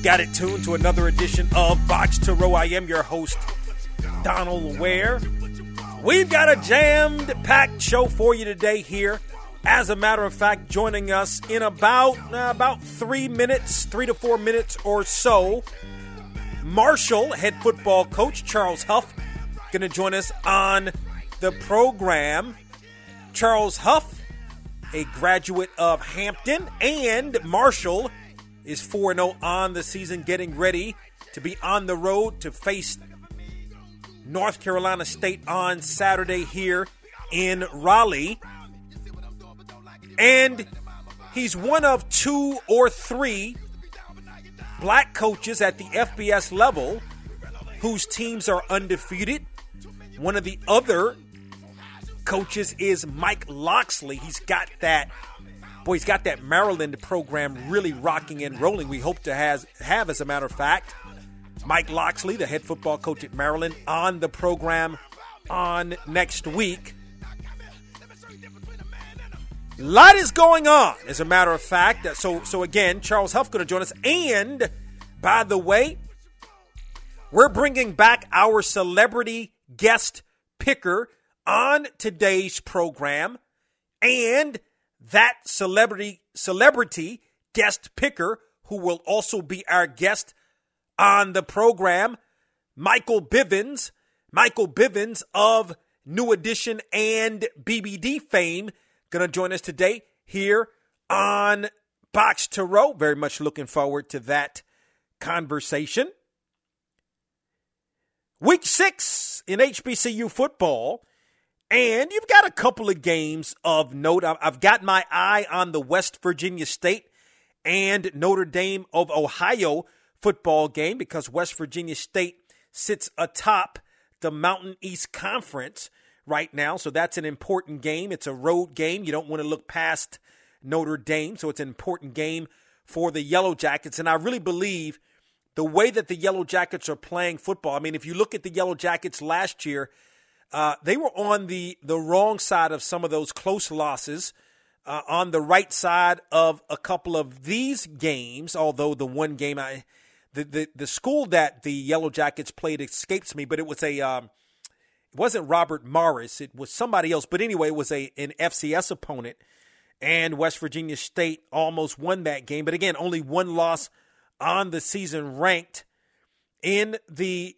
You've got it tuned to another edition of Box to Row. I am your host, Donald Ware. We've got a jammed packed show for you today here. As a matter of fact, joining us in about uh, about three minutes, three to four minutes or so, Marshall head football coach Charles Huff going to join us on the program. Charles Huff, a graduate of Hampton, and Marshall is 4 0 on the season, getting ready to be on the road to face North Carolina State on Saturday here in Raleigh. And he's one of two or three black coaches at the FBS level whose teams are undefeated. One of the other coaches is Mike Locksley. He's got that boy, he's got that Maryland program really rocking and rolling. We hope to has, have, as a matter of fact, Mike Locksley, the head football coach at Maryland, on the program on next week. A lot is going on, as a matter of fact. So, so again, Charles Huff going to join us. And by the way, we're bringing back our celebrity guest picker on today's program, and that celebrity celebrity guest picker, who will also be our guest on the program, Michael Bivins. Michael Bivins of New Edition and BBD fame going to join us today here on Box to Row. Very much looking forward to that conversation. Week six in HBCU football. And you've got a couple of games of note. I've got my eye on the West Virginia State and Notre Dame of Ohio football game because West Virginia State sits atop the Mountain East Conference right now. So that's an important game. It's a road game. You don't want to look past Notre Dame. So it's an important game for the Yellow Jackets. And I really believe the way that the Yellow Jackets are playing football. I mean, if you look at the Yellow Jackets last year, uh, they were on the, the wrong side of some of those close losses. Uh, on the right side of a couple of these games, although the one game I, the, the, the school that the Yellow Jackets played escapes me, but it was a, um, it wasn't Robert Morris. It was somebody else. But anyway, it was a an FCS opponent, and West Virginia State almost won that game. But again, only one loss on the season, ranked in the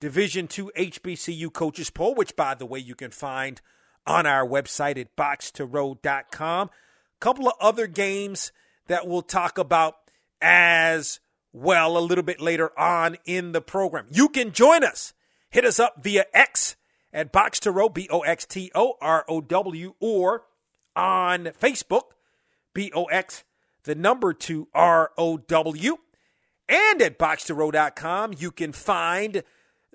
Division Two HBCU coaches poll, which by the way you can find on our website at boxtorow.com. A couple of other games that we'll talk about as well a little bit later on in the program. You can join us. Hit us up via X at Box to Row, B O X T O R O W, or on Facebook, B O X, the number two R O W. And at boxtorow.com, you can find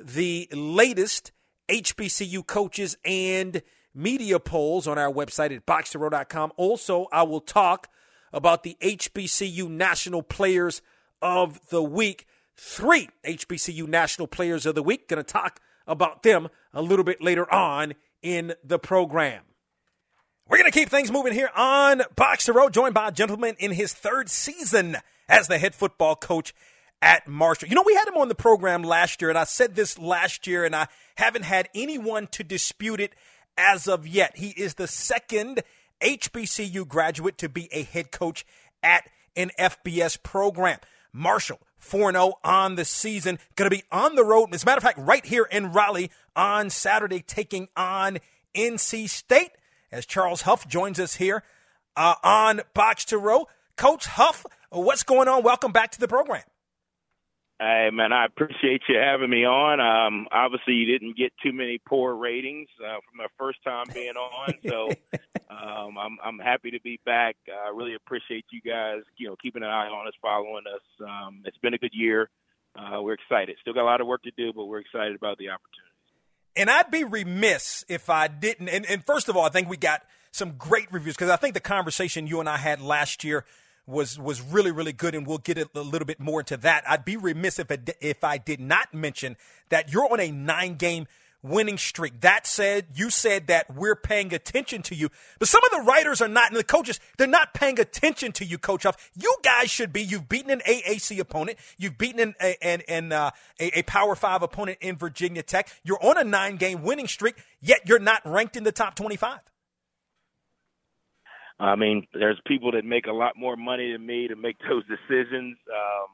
the latest HBCU coaches and media polls on our website at boxtorow.com. Also, I will talk about the HBCU National Players of the Week. Three HBCU National Players of the Week. Going to talk about them a little bit later on in the program. We're going to keep things moving here on Box Row, joined by a gentleman in his third season as the head football coach at Marshall. You know, we had him on the program last year, and I said this last year, and I haven't had anyone to dispute it as of yet. He is the second HBCU graduate to be a head coach at an FBS program. Marshall, 4 0 on the season. Going to be on the road. As a matter of fact, right here in Raleigh on Saturday, taking on NC State. As Charles Huff joins us here uh, on Box to Row. Coach Huff, what's going on? Welcome back to the program. Hey man, I appreciate you having me on. Um, obviously, you didn't get too many poor ratings uh, from my first time being on, so um, I'm I'm happy to be back. I really appreciate you guys, you know, keeping an eye on us, following us. Um, it's been a good year. Uh, we're excited. Still got a lot of work to do, but we're excited about the opportunity. And I'd be remiss if I didn't. And, and first of all, I think we got some great reviews because I think the conversation you and I had last year was was really really good, and we'll get a, a little bit more into that. I'd be remiss if it, if I did not mention that you're on a nine game winning streak. That said, you said that we're paying attention to you, but some of the writers are not, and the coaches, they're not paying attention to you, Coach Huff. You guys should be. You've beaten an AAC opponent. You've beaten an, an, an uh, a, a Power Five opponent in Virginia Tech. You're on a nine game winning streak, yet you're not ranked in the top 25. I mean, there's people that make a lot more money than me to make those decisions. Um,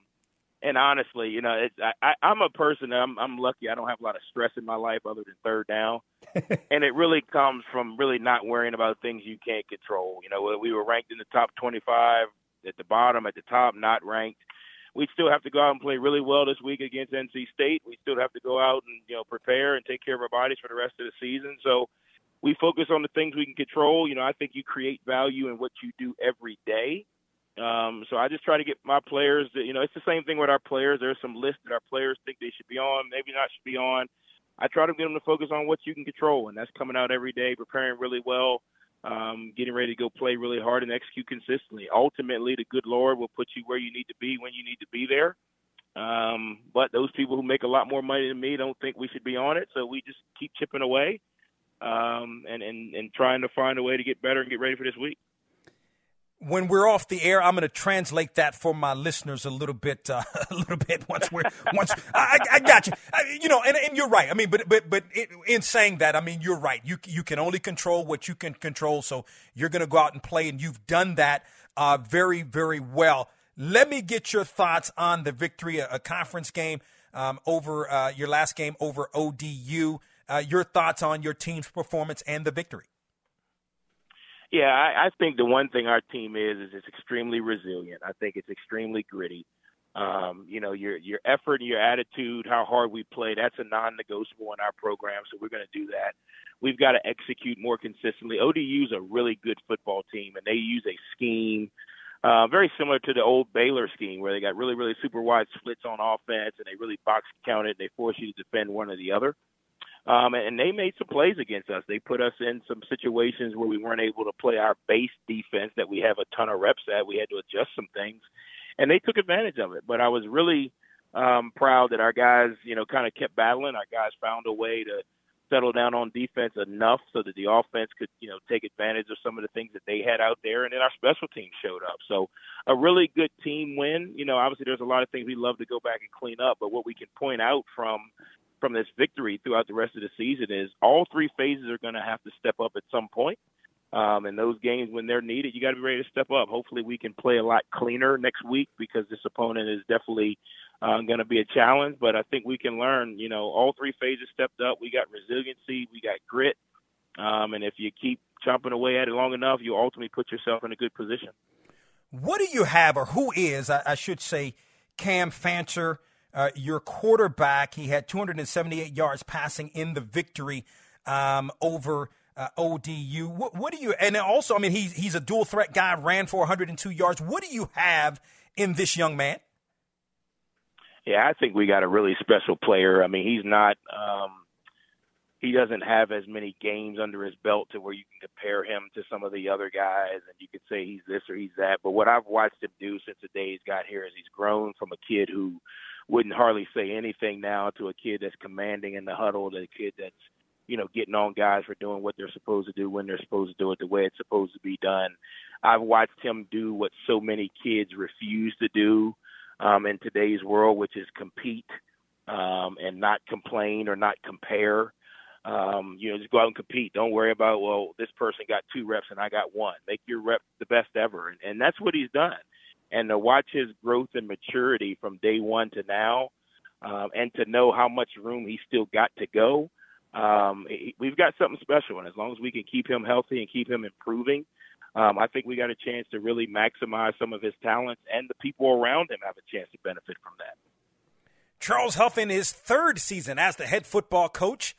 and honestly, you know, it, I, I'm a person. I'm, I'm lucky. I don't have a lot of stress in my life other than third down, and it really comes from really not worrying about things you can't control. You know, we were ranked in the top 25 at the bottom, at the top, not ranked. We still have to go out and play really well this week against NC State. We still have to go out and you know prepare and take care of our bodies for the rest of the season. So we focus on the things we can control. You know, I think you create value in what you do every day. Um, so I just try to get my players. To, you know, it's the same thing with our players. There's some lists that our players think they should be on, maybe not should be on. I try to get them to focus on what you can control, and that's coming out every day, preparing really well, um, getting ready to go play really hard and execute consistently. Ultimately, the good Lord will put you where you need to be when you need to be there. Um, but those people who make a lot more money than me don't think we should be on it, so we just keep chipping away um, and, and, and trying to find a way to get better and get ready for this week. When we're off the air, I'm going to translate that for my listeners a little bit, uh, a little bit. Once we're, once I, I got you, I, you know, and, and you're right. I mean, but but but in saying that, I mean, you're right. You you can only control what you can control. So you're going to go out and play, and you've done that uh, very very well. Let me get your thoughts on the victory, a, a conference game um, over uh, your last game over ODU uh, your thoughts on your team's performance and the victory. Yeah, I, I think the one thing our team is is it's extremely resilient. I think it's extremely gritty. Um, you know, your your effort and your attitude, how hard we play, that's a non-negotiable in our program. So we're going to do that. We've got to execute more consistently. ODU's a really good football team, and they use a scheme uh, very similar to the old Baylor scheme, where they got really, really super wide splits on offense, and they really box count it. And they force you to defend one or the other. Um, and they made some plays against us. They put us in some situations where we weren't able to play our base defense that we have a ton of reps at. We had to adjust some things, and they took advantage of it. But I was really um, proud that our guys, you know, kind of kept battling. Our guys found a way to settle down on defense enough so that the offense could, you know, take advantage of some of the things that they had out there, and then our special teams showed up. So a really good team win. You know, obviously there's a lot of things we love to go back and clean up, but what we can point out from from this victory throughout the rest of the season is all three phases are going to have to step up at some point. Um, and those games, when they're needed, you got to be ready to step up. Hopefully, we can play a lot cleaner next week because this opponent is definitely uh, going to be a challenge. But I think we can learn. You know, all three phases stepped up. We got resiliency, we got grit, um, and if you keep chomping away at it long enough, you ultimately put yourself in a good position. What do you have, or who is, I, I should say, Cam Fancher? Uh, your quarterback. He had 278 yards passing in the victory um, over uh, ODU. What, what, do you? And also, I mean, he's he's a dual threat guy. Ran for 102 yards. What do you have in this young man? Yeah, I think we got a really special player. I mean, he's not. Um, he doesn't have as many games under his belt to where you can compare him to some of the other guys, and you could say he's this or he's that. But what I've watched him do since the day he's got here is he's grown from a kid who wouldn't hardly say anything now to a kid that's commanding in the huddle, to a kid that's you know getting on guys for doing what they're supposed to do when they're supposed to do it the way it's supposed to be done. I've watched him do what so many kids refuse to do um, in today's world, which is compete um, and not complain or not compare. Um, you know, just go out and compete. Don't worry about well, this person got two reps and I got one. Make your rep the best ever, and, and that's what he's done. And to watch his growth and maturity from day one to now, um, and to know how much room he's still got to go, um, we've got something special. And as long as we can keep him healthy and keep him improving, um, I think we got a chance to really maximize some of his talents, and the people around him have a chance to benefit from that. Charles Huff in his third season as the head football coach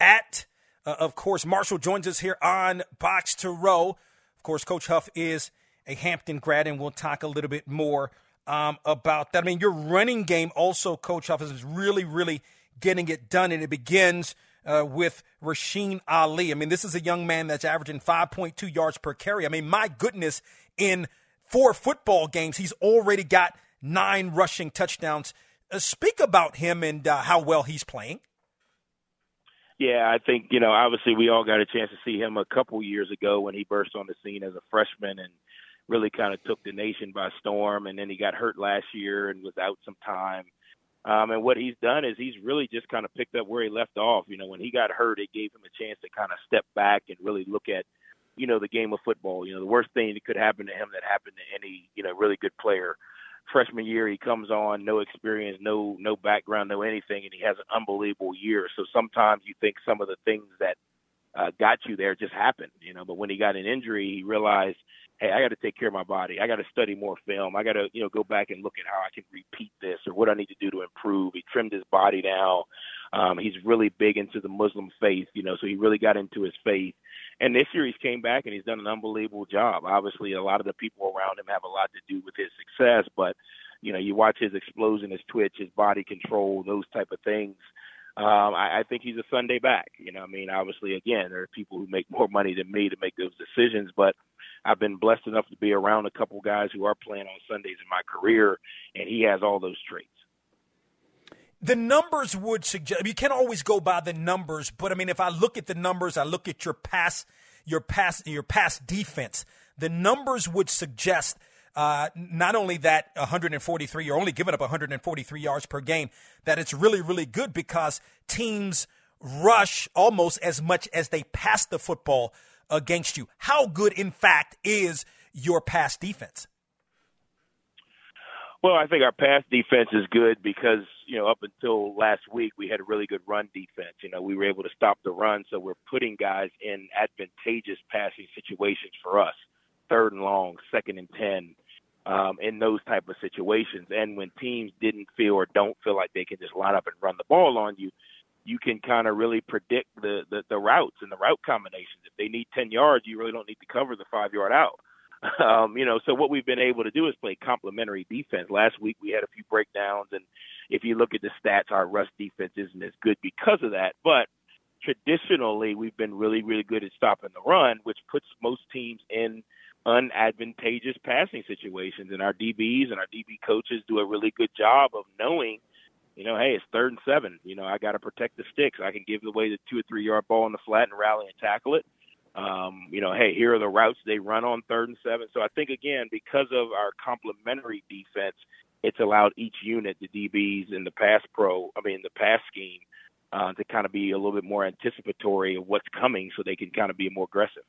at, uh, of course, Marshall joins us here on Box to Row. Of course, Coach Huff is a Hampton grad, and we'll talk a little bit more um, about that. I mean, your running game also, Coach Huff, is really, really getting it done, and it begins uh, with Rasheen Ali. I mean, this is a young man that's averaging 5.2 yards per carry. I mean, my goodness, in four football games, he's already got nine rushing touchdowns. Uh, speak about him and uh, how well he's playing. Yeah, I think you know. Obviously, we all got a chance to see him a couple years ago when he burst on the scene as a freshman and really kind of took the nation by storm. And then he got hurt last year and was out some time. Um, and what he's done is he's really just kind of picked up where he left off. You know, when he got hurt, it gave him a chance to kind of step back and really look at, you know, the game of football. You know, the worst thing that could happen to him that happened to any, you know, really good player. Freshman year, he comes on, no experience, no no background, no anything, and he has an unbelievable year. So sometimes you think some of the things that uh, got you there just happened, you know. But when he got an injury, he realized hey, I got to take care of my body. I got to study more film. I got to, you know, go back and look at how I can repeat this or what I need to do to improve. He trimmed his body down. Um, he's really big into the Muslim faith, you know, so he really got into his faith. And this year he's came back and he's done an unbelievable job. Obviously, a lot of the people around him have a lot to do with his success, but you know, you watch his explosion, his twitch, his body control, those type of things. Um, I, I think he's a Sunday back. You know, I mean, obviously, again, there are people who make more money than me to make those decisions, but I've been blessed enough to be around a couple guys who are playing on Sundays in my career, and he has all those traits. The numbers would suggest you can't always go by the numbers, but I mean, if I look at the numbers, I look at your pass, your pass, your pass defense. The numbers would suggest uh, not only that 143, you're only giving up 143 yards per game, that it's really, really good because teams rush almost as much as they pass the football against you. How good, in fact, is your pass defense? Well, I think our pass defense is good because, you know, up until last week, we had a really good run defense. You know, we were able to stop the run, so we're putting guys in advantageous passing situations for us third and long, second and 10, um, in those type of situations. And when teams didn't feel or don't feel like they can just line up and run the ball on you, you can kind of really predict the, the the routes and the route combinations. If they need ten yards, you really don't need to cover the five yard out. Um, you know, so what we've been able to do is play complementary defense. Last week we had a few breakdowns, and if you look at the stats, our rush defense isn't as good because of that. But traditionally, we've been really, really good at stopping the run, which puts most teams in unadvantageous passing situations. And our DBs and our DB coaches do a really good job of knowing – you know, hey, it's third and seven. You know, I got to protect the sticks. I can give away the two or three yard ball in the flat and rally and tackle it. Um, you know, hey, here are the routes they run on third and seven. So I think again, because of our complementary defense, it's allowed each unit, the DBs and the pass pro, I mean the pass scheme, uh, to kind of be a little bit more anticipatory of what's coming, so they can kind of be more aggressive.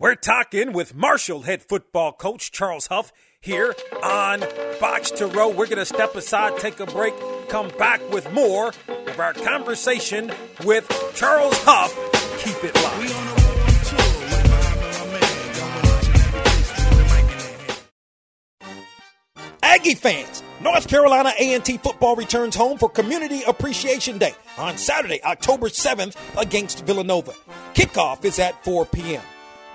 We're talking with Marshall head football coach Charles Huff here on Box to Row. We're going to step aside, take a break, come back with more of our conversation with Charles Huff. Keep it live. Aggie fans, North Carolina A&T football returns home for Community Appreciation Day on Saturday, October 7th against Villanova. Kickoff is at 4 p.m.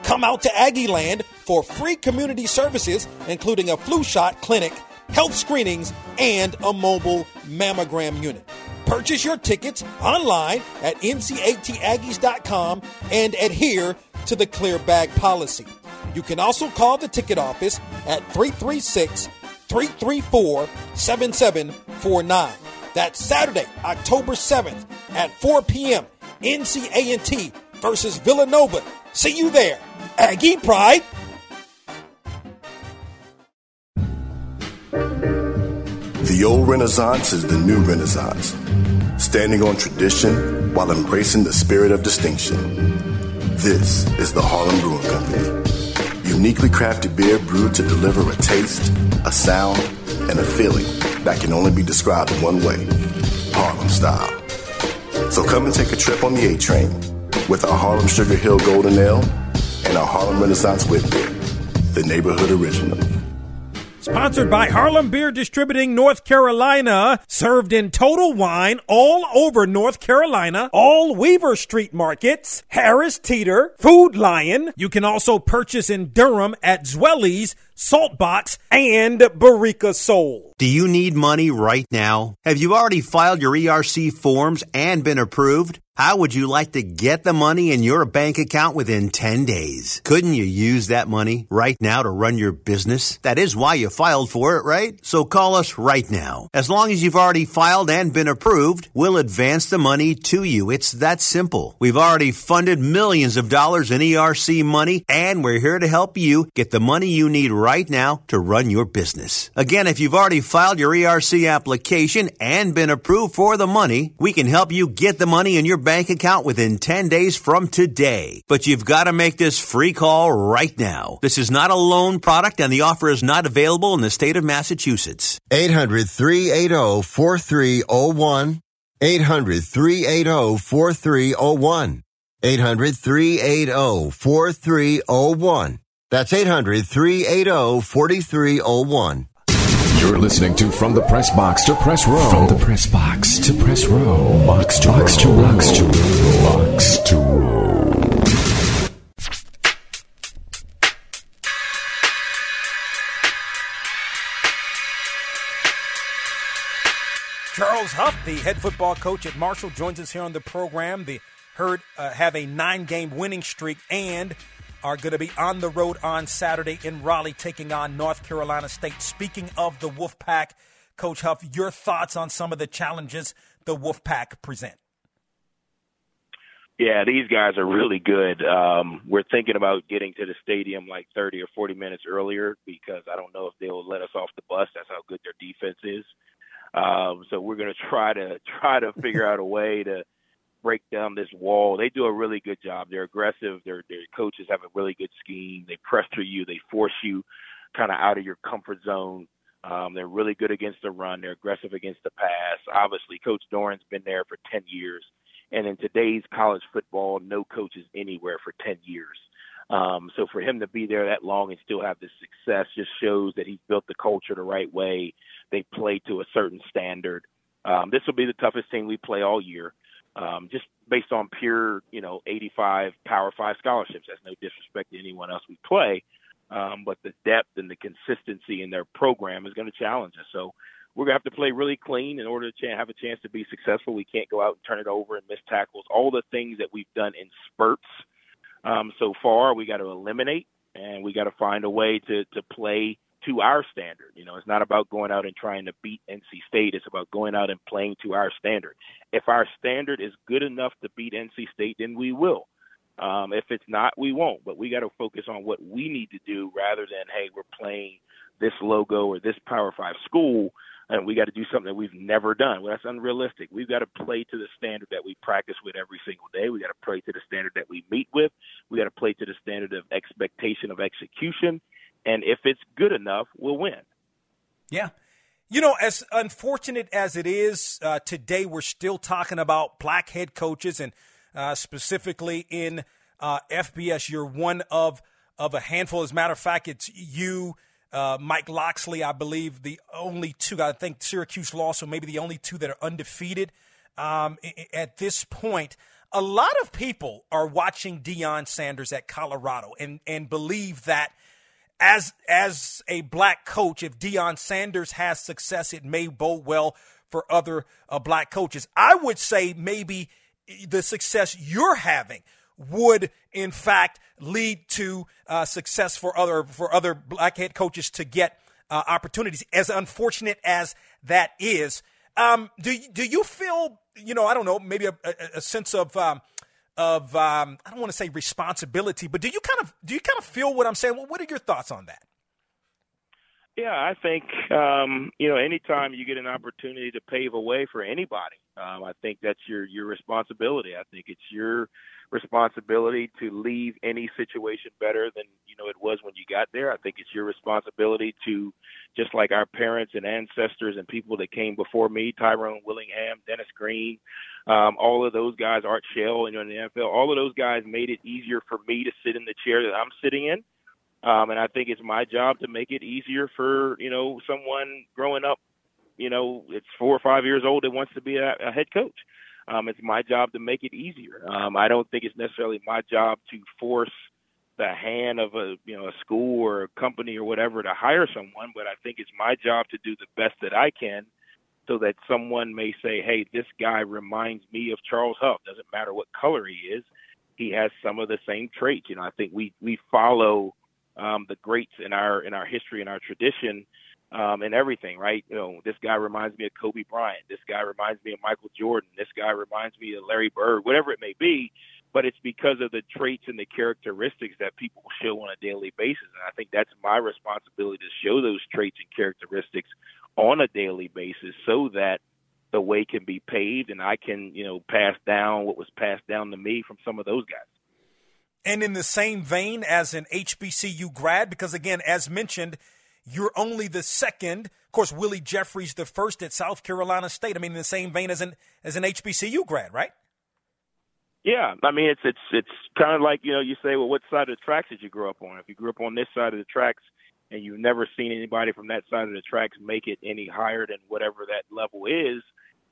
Come out to Aggie Land for free community services, including a flu shot clinic, health screenings, and a mobile mammogram unit. Purchase your tickets online at ncataggies.com and adhere to the clear bag policy. You can also call the ticket office at 336 334 7749. That's Saturday, October 7th at 4 p.m. NCA&T versus Villanova. See you there. Aggie Pride. The old Renaissance is the new Renaissance, standing on tradition while embracing the spirit of distinction. This is the Harlem Brewing Company. Uniquely crafted beer brewed to deliver a taste, a sound, and a feeling that can only be described in one way Harlem style. So come and take a trip on the A train with our Harlem Sugar Hill Golden Ale and our Harlem Renaissance Wit Beer, the neighborhood original. Sponsored by Harlem Beer Distributing North Carolina, served in Total Wine all over North Carolina, all Weaver Street markets, Harris Teeter, Food Lion. You can also purchase in Durham at Zweli's, Saltbox, and Boricua Soul. Do you need money right now? Have you already filed your ERC forms and been approved? How would you like to get the money in your bank account within 10 days? Couldn't you use that money right now to run your business? That is why you filed for it, right? So call us right now. As long as you've already filed and been approved, we'll advance the money to you. It's that simple. We've already funded millions of dollars in ERC money and we're here to help you get the money you need right now to run your business. Again, if you've already filed your ERC application and been approved for the money, we can help you get the money in your bank account within 10 days from today. But you've got to make this free call right now. This is not a loan product and the offer is not available in the state of Massachusetts. 800 380 4301. 800 380 4301. 800 380 4301. That's 800 380 4301. You're listening to From the Press Box to Press Row. From the Press Box to Press Row. Box to Box to Box to Row. Box to Row. Charles Huff, the head football coach at Marshall, joins us here on the program. The Herd uh, have a nine game winning streak and are going to be on the road on Saturday in Raleigh taking on North Carolina State. Speaking of the Wolfpack, Coach Huff, your thoughts on some of the challenges the Wolfpack present? Yeah, these guys are really good. Um, we're thinking about getting to the stadium like 30 or 40 minutes earlier because I don't know if they'll let us off the bus. That's how good their defense is. Um, so we're going to try to try to figure out a way to break down this wall. They do a really good job. They're aggressive. Their their coaches have a really good scheme. They pressure you. They force you kind of out of your comfort zone. Um, they're really good against the run. They're aggressive against the pass. Obviously, Coach Doeren's been there for 10 years. And in today's college football, no coach is anywhere for 10 years. Um, so for him to be there that long and still have this success just shows that he's built the culture the right way. They play to a certain standard. Um, this will be the toughest team we play all year, um, just based on pure, you know, 85 Power Five scholarships. That's no disrespect to anyone else we play, um, but the depth and the consistency in their program is going to challenge us. So we're going to have to play really clean in order to have a chance to be successful. We can't go out and turn it over and miss tackles. All the things that we've done in spurts um, so far, we got to eliminate, and we got to find a way to to play to our standard. You know, it's not about going out and trying to beat NC State. It's about going out and playing to our standard. If our standard is good enough to beat NC State, then we will. Um, if it's not, we won't. But we got to focus on what we need to do rather than, hey, we're playing this logo or this Power Five school and we got to do something that we've never done. Well, that's unrealistic. We've got to play to the standard that we practice with every single day. We got to play to the standard that we meet with. We got to play to the standard of expectation of execution. And if it's good enough, we'll win. Yeah. You know, as unfortunate as it is, uh, today we're still talking about black head coaches, and uh, specifically in uh, FBS, you're one of of a handful. As a matter of fact, it's you, uh, Mike Locksley, I believe, the only two. I think Syracuse lost, so maybe the only two that are undefeated um, at this point. A lot of people are watching Deion Sanders at Colorado and and believe that as as a black coach, if Deion Sanders has success, it may bode well for other uh, black coaches. I would say maybe the success you're having would in fact lead to uh, success for other for other black head coaches to get uh, opportunities. As unfortunate as that is, um, do do you feel you know I don't know maybe a, a, a sense of um, of um, I don't want to say responsibility, but do you kind of do you kind of feel what I'm saying? Well, what are your thoughts on that? Yeah, I think um, you know anytime you get an opportunity to pave a way for anybody, um, I think that's your your responsibility. I think it's your responsibility to leave any situation better than you know it was when you got there. I think it's your responsibility to, just like our parents and ancestors and people that came before me, Tyrone Willingham, Dennis Green, um, all of those guys, Art Shell, you know, in the NFL, all of those guys made it easier for me to sit in the chair that I'm sitting in um, and I think it's my job to make it easier for, you know, someone growing up, you know, it's four or five years old that wants to be a, a head coach. Um, it's my job to make it easier. Um, I don't think it's necessarily my job to force the hand of a you know a school or a company or whatever to hire someone, but I think it's my job to do the best that I can so that someone may say, "Hey, this guy reminds me of Charles Huff." Doesn't matter what color he is, he has some of the same traits. You know, I think we we follow um, the greats in our in our history and our tradition um, and everything, right? You know, this guy reminds me of Kobe Bryant. This guy reminds me of Michael Jordan. This guy reminds me of Larry Bird. Whatever it may be, but it's because of the traits and the characteristics that people show on a daily basis. And I think that's my responsibility to show those traits and characteristics on a daily basis so that the way can be paved and I can, you know, pass down what was passed down to me from some of those guys and in the same vein as an HBCU grad, because again, as mentioned, you're only the second. Of course, Willie Jeffries the first at South Carolina State. I mean, in the same vein as an as an HBCU grad, right? Yeah, I mean, it's it's it's kind of like you know, you say, well, what side of the tracks did you grow up on? If you grew up on this side of the tracks and you've never seen anybody from that side of the tracks make it any higher than whatever that level is,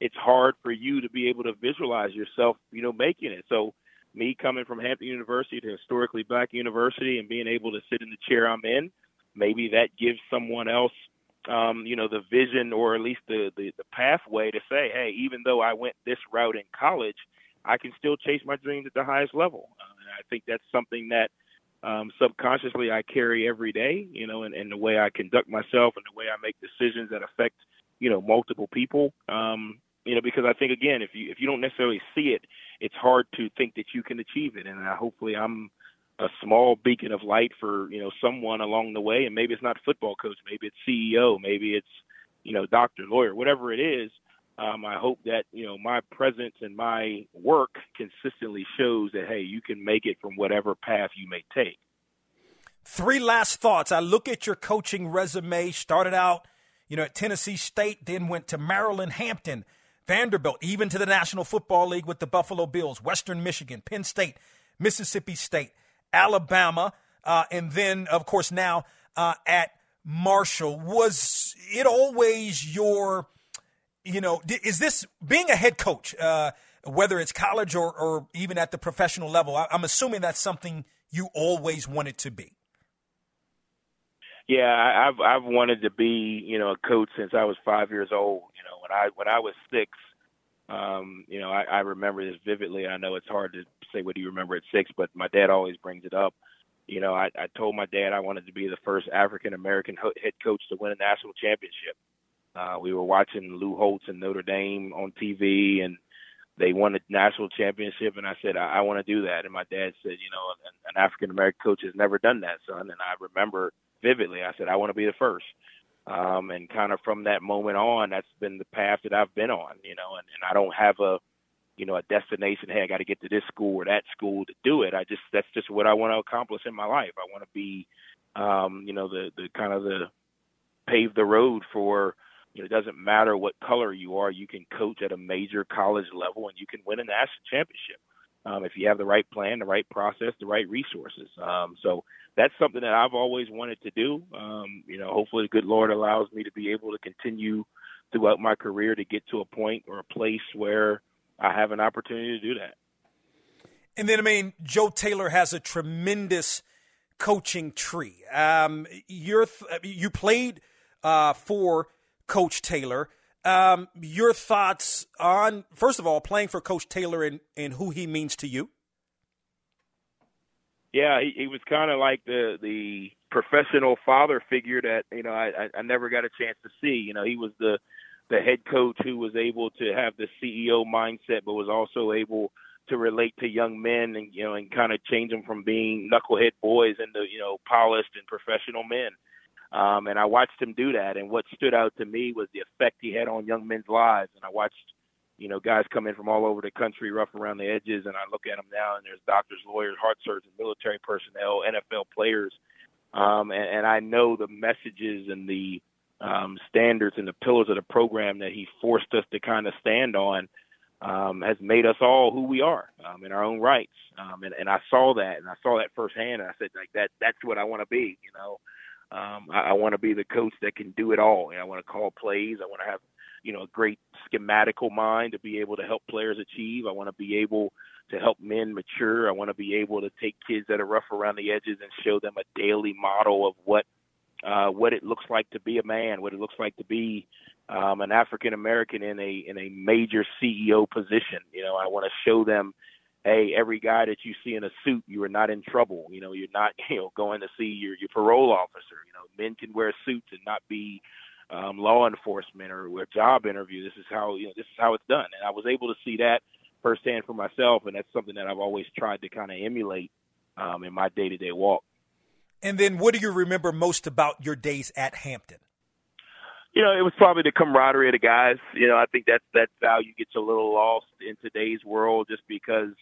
it's hard for you to be able to visualize yourself, you know, making it. So me coming from Hampton University to historically black university and being able to sit in the chair I'm in, maybe that gives someone else, um, you know, the vision or at least the, the, the pathway to say, hey, even though I went this route in college, I can still chase my dreams at the highest level. Uh, and I think that's something that um, subconsciously I carry every day, you know, and, and the way I conduct myself and the way I make decisions that affect, you know, multiple people. Um, you know, because I think again, if you if you don't necessarily see it, it's hard to think that you can achieve it. And I, hopefully, I'm a small beacon of light for you know someone along the way. And maybe it's not football coach, maybe it's CEO, maybe it's you know doctor, lawyer, whatever it is. Um, I hope that you know my presence and my work consistently shows that hey, you can make it from whatever path you may take. Three last thoughts. I look at your coaching resume. Started out, you know, at Tennessee State, then went to Maryland, Hampton. Vanderbilt, even to the National Football League with the Buffalo Bills, Western Michigan, Penn State, Mississippi State, Alabama, uh, and then, of course, now uh, at Marshall. Was it always your, you know, is this being a head coach, uh, whether it's college or, or even at the professional level? I'm assuming that's something you always wanted to be. Yeah, I've I've wanted to be, you know, a coach since I was five years old. You know, when I when I was six, um, you know, I, I remember this vividly. I know it's hard to say what do you remember at six, but my dad always brings it up. You know, I, I told my dad I wanted to be the first African American head coach to win a national championship. Uh, we were watching Lou Holtz and Notre Dame on TV, and they won the national championship. And I said, I, I want to do that. And my dad said, you know, an, an African American coach has never done that, son. And I remember vividly. I said, I want to be the first. Um, and kind of from that moment on, that's been the path that I've been on, you know, and, and I don't have a, you know, a destination. Hey, I got to get to this school or that school to do it. I just, that's just what I want to accomplish in my life. I want to be, um, you know, the, the kind of the pave the road for, you know, it doesn't matter what color you are, you can coach at a major college level and you can win a national championship. Um, if you have the right plan, the right process, the right resources. Um, so that's something that I've always wanted to do. Um, you know, hopefully the good Lord allows me to be able to continue throughout my career to get to a point or a place where I have an opportunity to do that. And then, I mean, Joe Taylor has a tremendous coaching tree. Um, you're you played uh, for Coach Taylor. Um, your thoughts on, first of all, playing for Coach Taylor and, and who he means to you? yeah, he, he was kind of like the the professional father figure that you know I, I never got a chance to see. You know, he was the the head coach who was able to have the CEO mindset, but was also able to relate to young men and you know and kind of change them from being knucklehead boys into you know polished and professional men. Um, and I watched him do that. And what stood out to me was the effect he had on young men's lives. And I watched, you know, guys come in from all over the country, rough around the edges. And I look at them now, and there's doctors, lawyers, heart surgeons, military personnel, NFL players. Um, and, and I know the messages and the um, standards and the pillars of the program that he forced us to kind of stand on um, has made us all who we are um, in our own rights. Um, and, and I saw that, and I saw that firsthand, and I said, like that, that's what I want to be. You know, um, I, I want to be the coach that can do it all. And I want to call plays. I want to have, you know, a great schematical mind to be able to help players achieve. I want to be able to help men mature. I want to be able to take kids that are rough around the edges and show them a daily model of what uh, what it looks like to be a man, what it looks like to be um, an African American in a in a major CEO position. You know, I want to show them, hey, every guy that you see in a suit, you are not in trouble. You know, you're not you know going to see your your parole officer. You know, men can wear suits and not be um, law enforcement or a job interview. This is how you know this is how it's done, and I was able to see that firsthand for myself, and that's something that I've always tried to kind of emulate um, in my day to day walk. And then, what do you remember most about your days at Hampton? you know, it was probably the camaraderie of the guys. You know, I think that that value gets a little lost in today's world just because,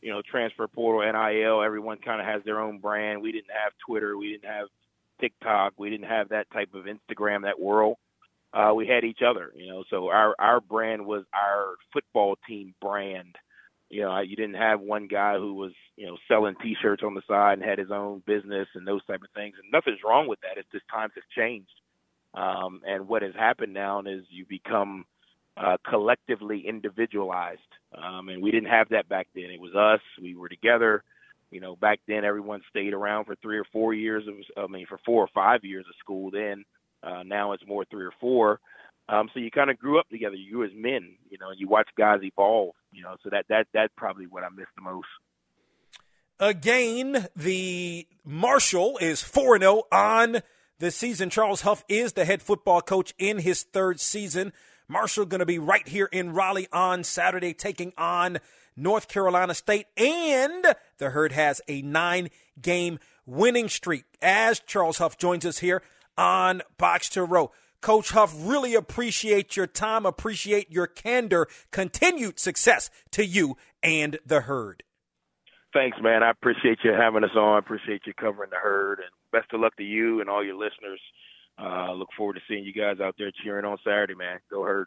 you know, transfer portal, NIL, everyone kind of has their own brand. We didn't have Twitter, we didn't have TikTok, we didn't have that type of Instagram, that world. Uh, we had each other, you know. So our our brand was our football team brand. You know, you didn't have one guy who was, you know, selling T-shirts on the side and had his own business and those type of things. And nothing's wrong with that. It's just times have changed um, and what has happened now is you become uh, collectively individualized. Um, and we didn't have that back then. It was us. We were together. You know, back then everyone stayed around for three or four years of, I mean, for four or five years of school. Then uh, now it's more three or four. Um, so you kind of grew up together. You as men. You know, you watch guys evolve. You know, so that that that's probably what I miss the most. Again, the Marshall is four zero oh on the season. Charles Huff is the head football coach in his third season. Marshall going to be right here in Raleigh on Saturday, taking on North Carolina State, and the Herd has a nine game winning streak as Charles Huff joins us here on Box to Row. Coach Huff, really appreciate your time, appreciate your candor. Continued success to you and the Herd. Thanks, man. I appreciate you having us on. I appreciate you covering the Herd, and best of luck to you and all your listeners. Uh, look forward to seeing you guys out there cheering on Saturday, man. Go Herd.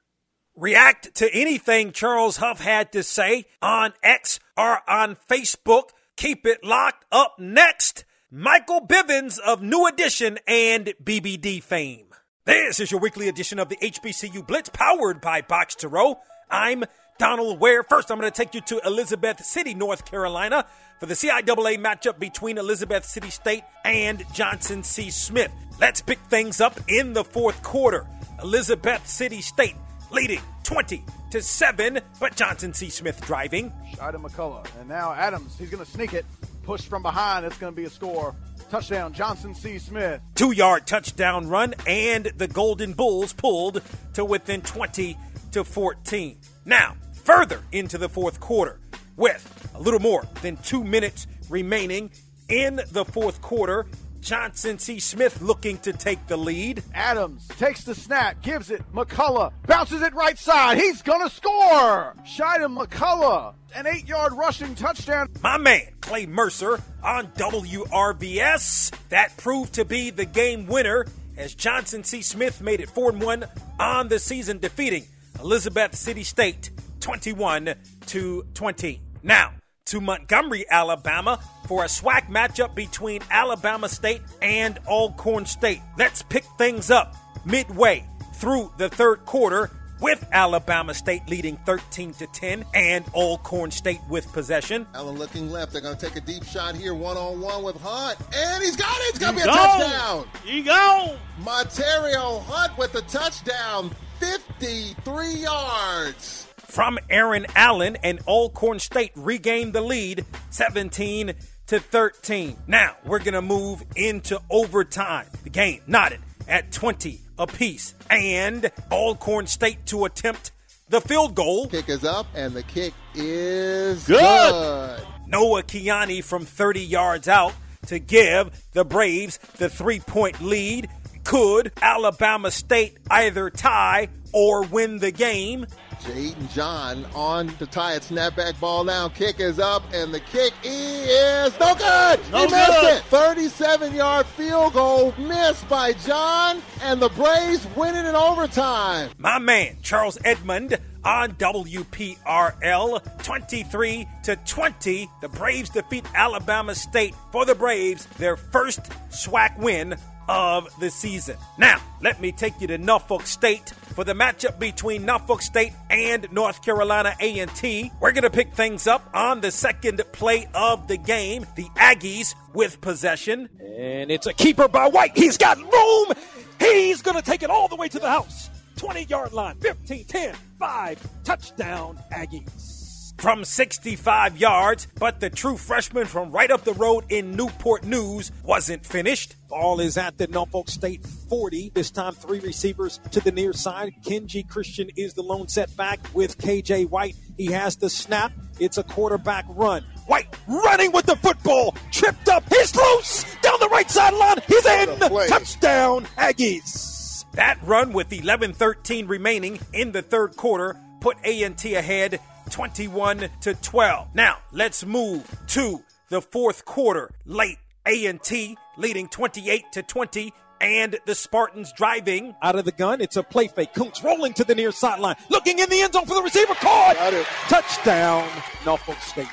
React to anything Charles Huff had to say on X or on Facebook. Keep it locked up next. Michael Bivins of New Edition and BBD fame. This is your weekly edition of the HBCU Blitz powered by Box to Row. I'm Donald Ware. First, I'm going to take you to Elizabeth City, North Carolina for the CIAA matchup between Elizabeth City State and Johnson C. Smith. Let's pick things up in the fourth quarter. Elizabeth City State leading 20 to 7, but Johnson C. Smith driving. Shida McCullough. And now Adams, he's going to sneak it. Push from behind. It's going to be a score. Touchdown, Johnson C. Smith. Two yard touchdown run, and the Golden Bulls pulled to within 20 to 14. Now, further into the fourth quarter, with a little more than two minutes remaining in the fourth quarter. Johnson C. Smith looking to take the lead. Adams takes the snap, gives it. McCullough bounces it right side. He's going to score. Shida McCullough, an eight yard rushing touchdown. My man, Clay Mercer on WRVS. That proved to be the game winner as Johnson C. Smith made it 4 1 on the season, defeating Elizabeth City State 21 to 20. Now, to Montgomery, Alabama for a SWAC matchup between Alabama State and Alcorn State. Let's pick things up midway through the third quarter with Alabama State leading 13 to 10 and Alcorn State with possession. Allen looking left. They're going to take a deep shot here, one on one with Hunt, and he's got it. It's going to be a gone. touchdown. He gone. Montario Hunt with the touchdown, 53 yards from Aaron Allen, and Alcorn State regained the lead 17 to 13. Now we're going to move into overtime. The game knotted at 20 apiece, and Alcorn State to attempt the field goal. Kick is up, and the kick is good. good. Noah Kiani from 30 yards out to give the Braves the three point lead. Could Alabama State either tie or win the game? Jaden John on to tie it. Snapback ball now. Kick is up, and the kick is no good. No he missed good. it. 37 yard field goal missed by John, and the Braves winning in overtime. My man, Charles Edmond on WPRL 23 to 20. The Braves defeat Alabama State for the Braves, their first SWAC win of the season. Now, let me take you to Norfolk State for the matchup between Norfolk State and North Carolina A&T. We're going to pick things up on the second play of the game. The Aggies with possession. And it's a keeper by White. He's got room. He's going to take it all the way to the house. 20 yard line, 15, 10, 5, touchdown, Aggies. From 65 yards, but the true freshman from right up the road in Newport News wasn't finished. Ball is at the Norfolk State 40. This time, three receivers to the near side. Kenji Christian is the lone setback with KJ White. He has the snap. It's a quarterback run. White running with the football. Tripped up. He's loose. Down the right sideline. He's in. Touchdown, Aggies. That run with 11-13 remaining in the third quarter put A&T ahead 21 to 12. Now, let's move to the fourth quarter. Late A&T leading 28 to 20 and the Spartans driving. Out of the gun, it's a play fake. Kuntz rolling to the near sideline. Looking in the end zone for the receiver. Caught. Got it. Touchdown, Norfolk State.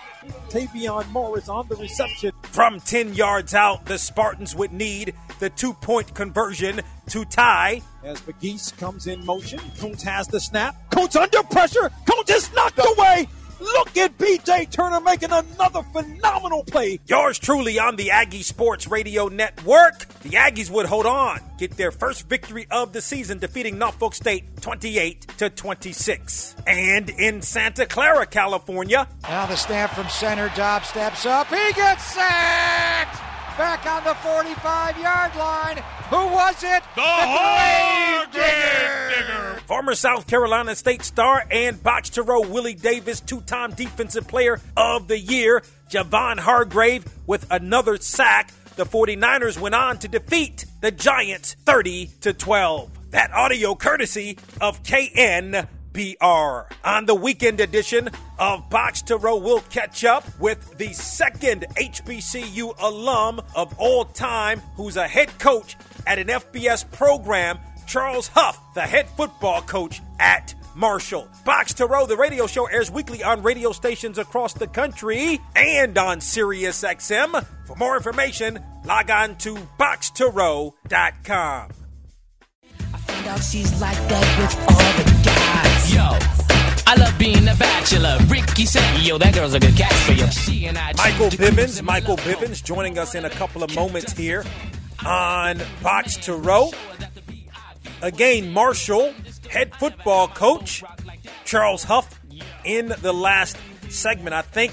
Tavion Morris on the reception. From 10 yards out, the Spartans would need the two-point conversion to tie. As McGeese comes in motion, Kuntz has the snap. Kuntz under pressure. Kuntz is knocked away. Look at BJ Turner making another phenomenal play. Yours truly on the Aggie Sports Radio Network. The Aggies would hold on, get their first victory of the season, defeating Norfolk State 28 to 26. And in Santa Clara, California, Now the snap from center. Dobbs steps up. He gets sacked! Back on the 45 yard line. Who was it? The, Digger! former South Carolina State star and box to row Willie Davis, two-time defensive player of the year, Javon Hargrave with another sack. The 49ers went on to defeat the Giants 30 to 12. That audio courtesy of KNBR. On the weekend edition of Box to Row, we'll catch up with the second HBCU alum of all time who's a head coach at an FBS program, Charles Huff, the head football coach at Marshall. Box to Row, the radio show, airs weekly on radio stations across the country and on Sirius XM. For more information, log on to boxtorow.com. Find out she's like that with all the guys. Yo, I love being a bachelor. Ricky said, Yo, that girl's a good catch for you. She and I Michael choose to cruise Bivins, Michael. Bivins joining us in a couple of moments here on Box to Row. Again, Marshall, head football coach, Charles Huff, in the last segment. I think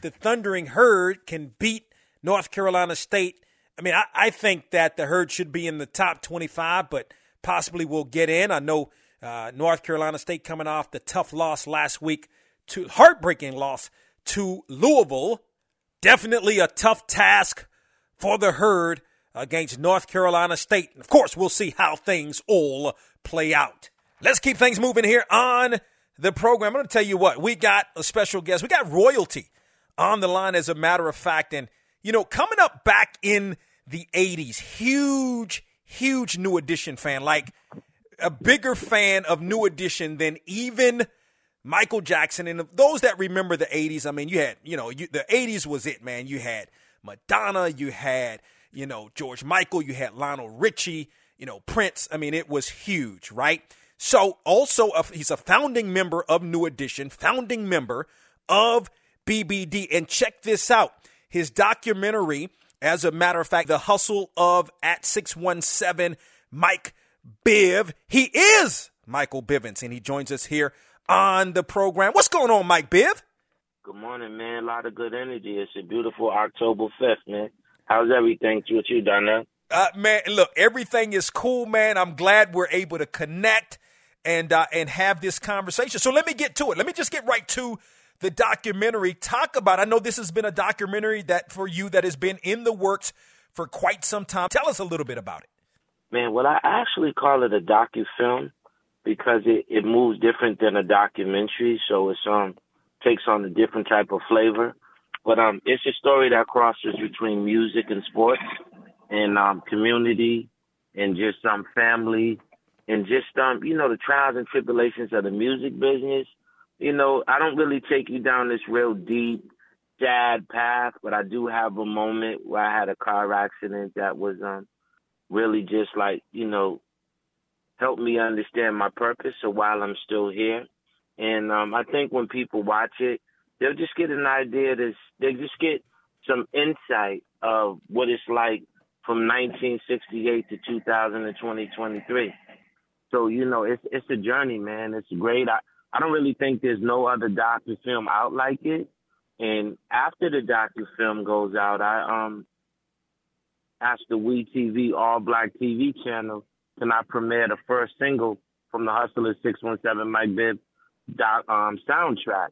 the Thundering Herd can beat North Carolina State. I mean, I, I think that the Herd should be in the top 25, but possibly will get in. I know uh, North Carolina State coming off the tough loss last week to heartbreaking loss to Louisville. Definitely a tough task for the herd against North Carolina State. And of course, we'll see how things all play out. Let's keep things moving here on the program. I'm going to tell you what, we got a special guest. We got royalty on the line, as a matter of fact. And, you know, coming up back in the 80s, huge, huge New Edition fan, like a bigger fan of New Edition than even Michael Jackson. And those that remember the 80s, I mean, you had, you know, you, the 80s was it, man. You had Madonna, you had, you know, George Michael, you had Lionel Richie, you know, Prince. I mean, it was huge, right? So, also, a, he's a founding member of New Edition, founding member of BBD. And check this out his documentary, as a matter of fact, The Hustle of at 617, Mike Biv. He is Michael Bivins, and he joins us here on the program. What's going on, Mike Biv? Good morning, man. A lot of good energy. It's a beautiful October 5th, man. How's everything with you, Donna? Uh, man, look, everything is cool, man. I'm glad we're able to connect and uh, and have this conversation. So let me get to it. Let me just get right to the documentary. Talk about. I know this has been a documentary that for you that has been in the works for quite some time. Tell us a little bit about it. Man, well, I actually call it a docu film because it, it moves different than a documentary, so it's um takes on a different type of flavor. But um, it's a story that crosses between music and sports, and um, community, and just um family, and just um you know the trials and tribulations of the music business. You know, I don't really take you down this real deep sad path, but I do have a moment where I had a car accident that was um really just like you know helped me understand my purpose. So while I'm still here, and um, I think when people watch it, they'll just get an idea. This they just get some insight of what it's like from 1968 to 2020, 23. So you know, it's it's a journey, man. It's great. I I don't really think there's no other docu film out like it. And after the docu film goes out, I um asked the We TV All Black TV channel can I premiere the first single from the Hustler 617 Mike Biv doc, um, soundtrack.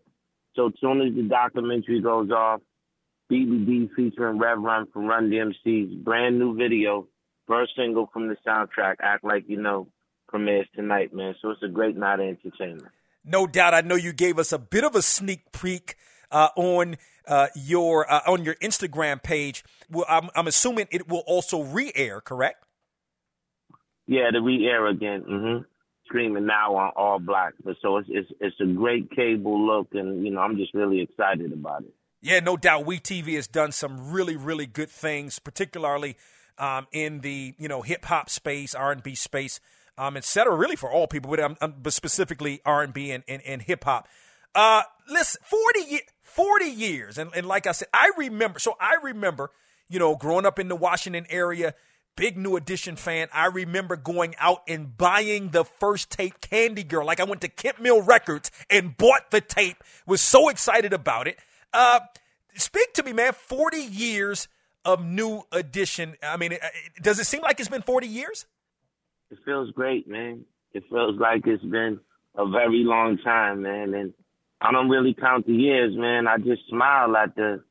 So as soon as the documentary goes off, BBD featuring Rev Run from Run DMC's brand new video, first single from the soundtrack, Act Like You Know, premieres tonight, man. So it's a great night of entertainment. No doubt. I know you gave us a bit of a sneak peek uh, on uh, your uh, on your Instagram page. Well, I'm, I'm assuming it will also re-air, correct? Yeah, the re-air again. Mm-hmm. Streaming now on All Black. But so it's, it's it's a great cable look, and you know I'm just really excited about it. Yeah, no doubt. We TV has done some really really good things, particularly um, in the you know hip hop space, R and B space, um, et cetera. Really for all people, but, um, um but specifically R and B and, and, and hip hop. Uh, listen, 40, 40 years. And, and like I said, I remember, so I remember, you know, growing up in the Washington area, big new edition fan. I remember going out and buying the first tape Candy Girl. Like I went to Kemp Mill Records and bought the tape, was so excited about it. Uh, speak to me, man. 40 years of new edition. I mean, does it seem like it's been 40 years? It feels great, man. It feels like it's been a very long time, man. And I don't really count the years, man. I just smile at the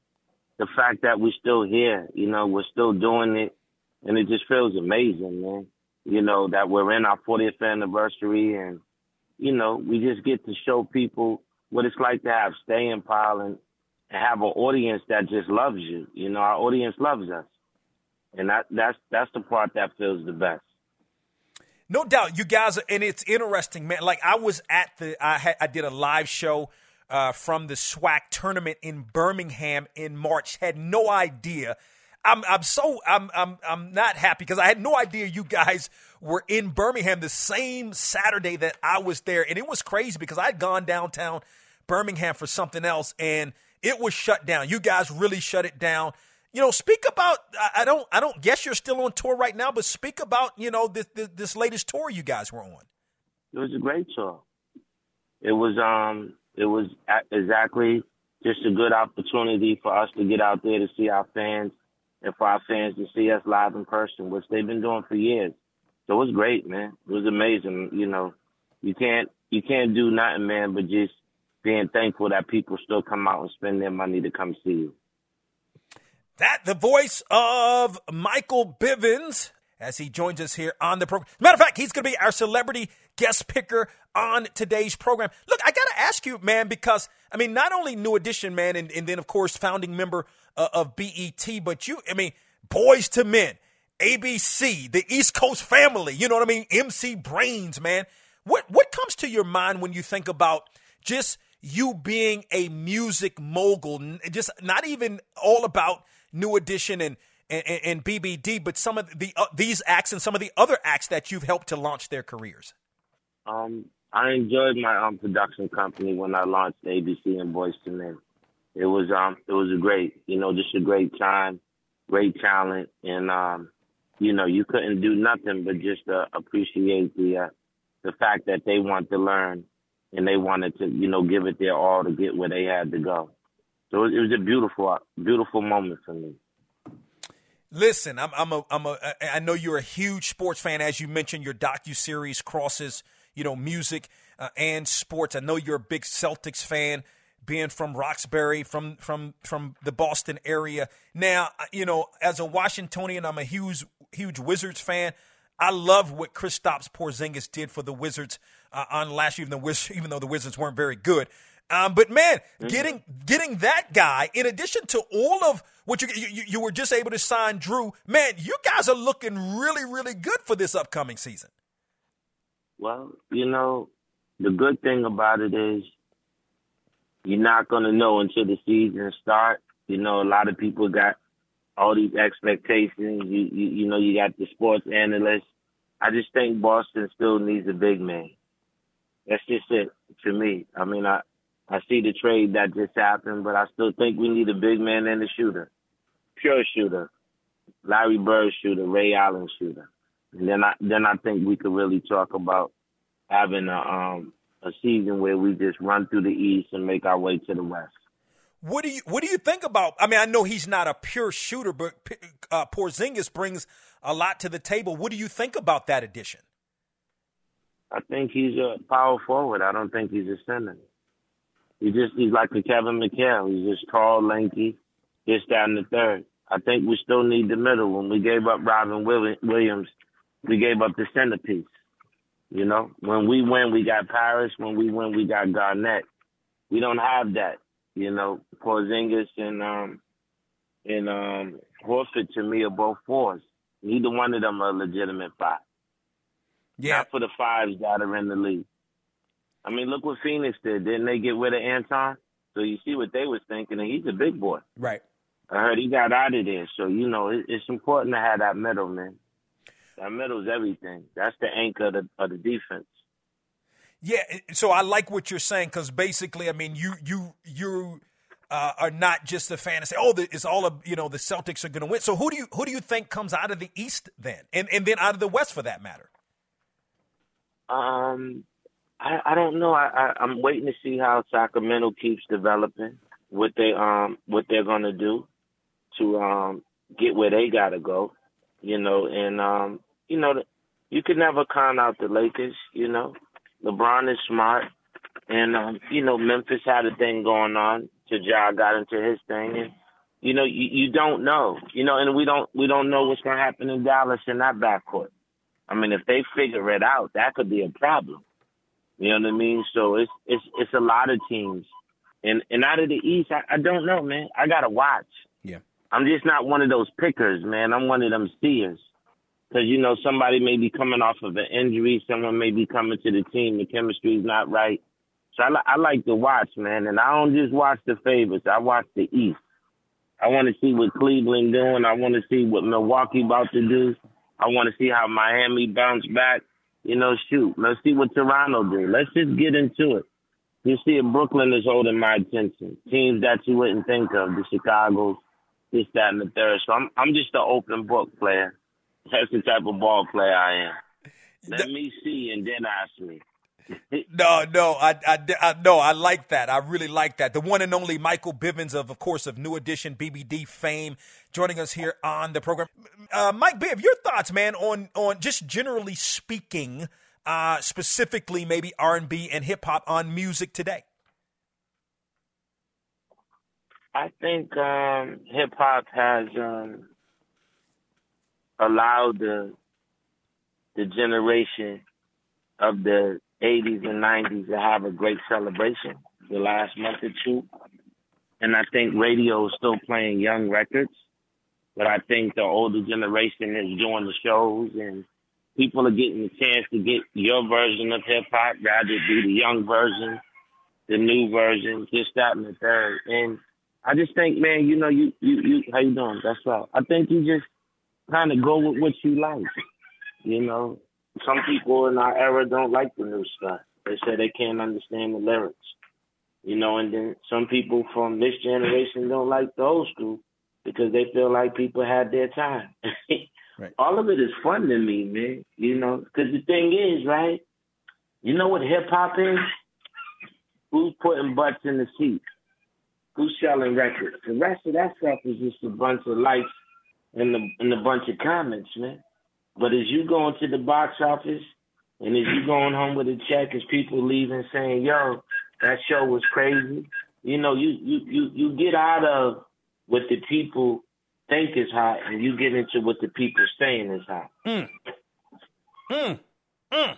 the fact that we're still here. You know, we're still doing it, and it just feels amazing, man. You know that we're in our 40th anniversary, and you know we just get to show people what it's like to have staying power and, and have an audience that just loves you. You know, our audience loves us, and that that's that's the part that feels the best. No doubt, you guys, are, and it's interesting, man. Like I was at the, I had, I did a live show uh, from the SWAC tournament in Birmingham in March. Had no idea. I'm, I'm so, I'm, I'm, I'm not happy because I had no idea you guys were in Birmingham the same Saturday that I was there, and it was crazy because I had gone downtown Birmingham for something else, and it was shut down. You guys really shut it down you know, speak about. I don't. I don't guess you're still on tour right now, but speak about you know this this, this latest tour you guys were on. It was a great tour. It was um. It was exactly just a good opportunity for us to get out there to see our fans and for our fans to see us live in person, which they've been doing for years. So it was great, man. It was amazing. You know, you can't you can't do nothing, man, but just being thankful that people still come out and spend their money to come see you. That the voice of Michael Bivins as he joins us here on the program. matter of fact, he's going to be our celebrity guest picker on today's program. Look, I got to ask you, man, because I mean, not only New Edition, man, and, and then of course founding member uh, of BBD, but you, I mean, Boys to Men, ABC, the East Coast family. You know what I mean? MC Brains, man. What what comes to your mind when you think about just you being a music mogul? Just not even all about New Edition and and, and BBD, but some of the uh, these acts and some of the other acts that you've helped to launch their careers? Um, I enjoyed my um production company when I launched ABC and Boyz II Men. It was um it was a great you know just a great time, great talent, and um you know you couldn't do nothing but just uh, appreciate the uh, the fact that they want to learn and they wanted to you know give it their all to get where they had to go. So it was a beautiful, beautiful moment for me. Listen, I'm, I'm a, I'm a, I know you're a huge sports fan. As you mentioned, your docu series crosses, you know, music uh, and sports. I know you're a big Celtics fan, being from Roxbury, from from from the Boston area. Now, you know, as a Washingtonian, I'm a huge, huge Wizards fan. I love what Kristaps Porzingis did for the Wizards uh, on last year, even though, even though the Wizards weren't very good. Um, but man, mm-hmm. getting getting that guy in addition to all of what you, you you were just able to sign Jrue, man, you guys are looking really really good for this upcoming season. Well, you know, the good thing about it is you're not going to know until the season starts. You know, a lot of people got all these expectations. You, you, you know, you got the sports analysts. I just think Boston still needs a big man. That's just it to me. I mean, I, I see the trade that just happened, but I still think we need a big man and a shooter, pure shooter, Larry Bird shooter, Ray Allen shooter, and then I then I think we could really talk about having a um a season where we just run through the East and make our way to the West. What do you What do you think about? I mean, I know he's not a pure shooter, but uh, Porzingis brings a lot to the table. What do you think about that addition? I think he's a power forward. I don't think he's a center. He just he's like a Kevin McHale. He's just tall, lanky, this, that, and the third. I think we still need the middle. When we gave up Robin Williams, we gave up the centerpiece. You know, when we win, we got Parish. When we win, we got Garnett. We don't have that. You know, Porzingis and um and um Horford to me are both fours. Neither one of them are legitimate five. Yeah. Not for the fives that are in the league. I mean, look what Phoenix did. Didn't they get rid of Anton? So you see what they was thinking, and he's a big boy. Right. I heard he got out of there. So you know, it, it's important to have that middle, man. That middle is everything. That's the anchor of the, of the defense. Yeah, so I like what you're saying because basically, I mean, you you you uh, are not just a fan and say, "Oh, it's all of you know the Celtics are going to win." So who do you who do you think comes out of the East then, and and then out of the West for that matter? Um, I I don't know. I, I I'm waiting to see how Sacramento keeps developing what they um what they're to do to um get where they got to go you know, and um, you know, you can never count out the Lakers. You know, LeBron is smart, and um, you know, Memphis had a thing going on. till Ja got into his thing, and you know, you, you don't know, you know, and we don't we don't know what's to happen in Dallas in that backcourt. I mean, if they figure it out, that could be a problem. You know what I mean? So it's it's it's a lot of teams, and and out of the East, I, I don't know, man. I gotta watch. Yeah, I'm just not one of those pickers, man. I'm one of them seers. Because, you know, somebody may be coming off of an injury. Someone may be coming to the team. The chemistry's not right. So I, li- I like to watch, man. And I don't just watch the favorites. I watch the East. I want to see what Cleveland doing. I want to see what Milwaukee about to do. I want to see how Miami bounce back. You know, shoot. Let's see what Toronto do. Let's just get into it. You see, Brooklyn is holding my attention. Teams that you wouldn't think of, the Chicago's, this, that, and the third. So I'm I'm just an open book player. That's the type of ball player I am. Let me see and then ask me. No, no, I, I, I, no, I like that. I really like that. The one and only Michael Bivins of, of course, of New Edition BBD fame, joining us here on the program. Uh, Mike Biv, your thoughts, man, on on just generally speaking, uh, specifically maybe R and B and hip hop on music today. I think um, hip hop has um, allowed the the generation of the 80s and 90s to have a great celebration the last month or two. And I think radio is still playing young records, but I think the older generation is doing the shows and people are getting the chance to get your version of hip hop rather be the young version, the new version, just that and the third. And I just think, man, you know, you you you how you doing? That's all. I think you just kind of go with what you like. You know, some people in our era don't like the new stuff. They say they can't understand the lyrics. You know, and then some people from this generation don't like the old school because they feel like people had their time. right. All of it is fun to me, man. You know, because the thing is, right? You know what hip hop is? Who's putting butts in the seats? who's selling records. The rest of that stuff is just a bunch of likes and and a bunch of comments, man. But as you go into the box office and as you going home with a check, as people leaving saying, "Yo, that show was crazy," you know, you you you you get out of what the people think is hot, and you get into what the people saying is hot. Mm. Mm, mm.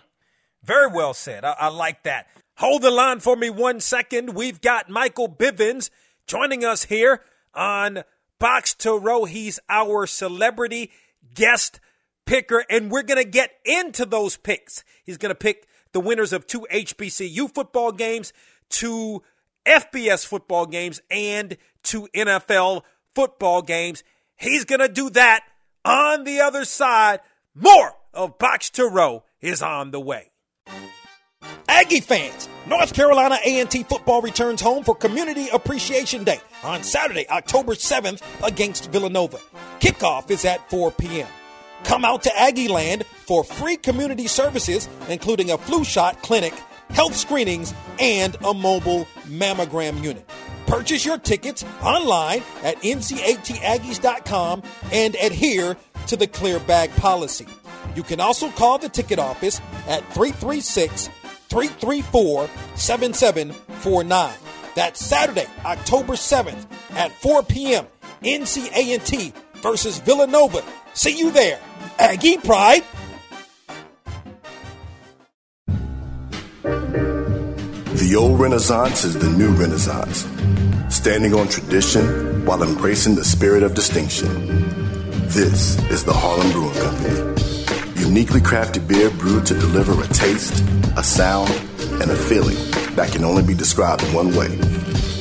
Very well said. I, I like that. Hold the line for me one second. We've got Michael Bivins joining us here on Box to Row. He's our celebrity guest picker, and we're going to get into those picks. He's going to pick the winners of two HBCU football games, two FBS football games, and two NFL football games. He's going to do that on the other side. More of Box to Row is on the way. Aggie fans, North Carolina A&T football returns home for Community Appreciation Day on Saturday, October 7th against Villanova. Kickoff is at 4 p.m. Come out to Aggie Land for free community services, including a flu shot clinic, health screenings, and a mobile mammogram unit. Purchase your tickets online at ncataggies.com and adhere to the clear bag policy. You can also call the ticket office at 336 334 7749. That's Saturday, October 7th at 4 p.m. NCA&T versus Villanova. See you there. Aggie Pride. The old Renaissance is the new Renaissance, standing on tradition while embracing the spirit of distinction. This is the Harlem Brewing Company. Uniquely crafted beer brewed to deliver a taste, a sound, and a feeling that can only be described in one way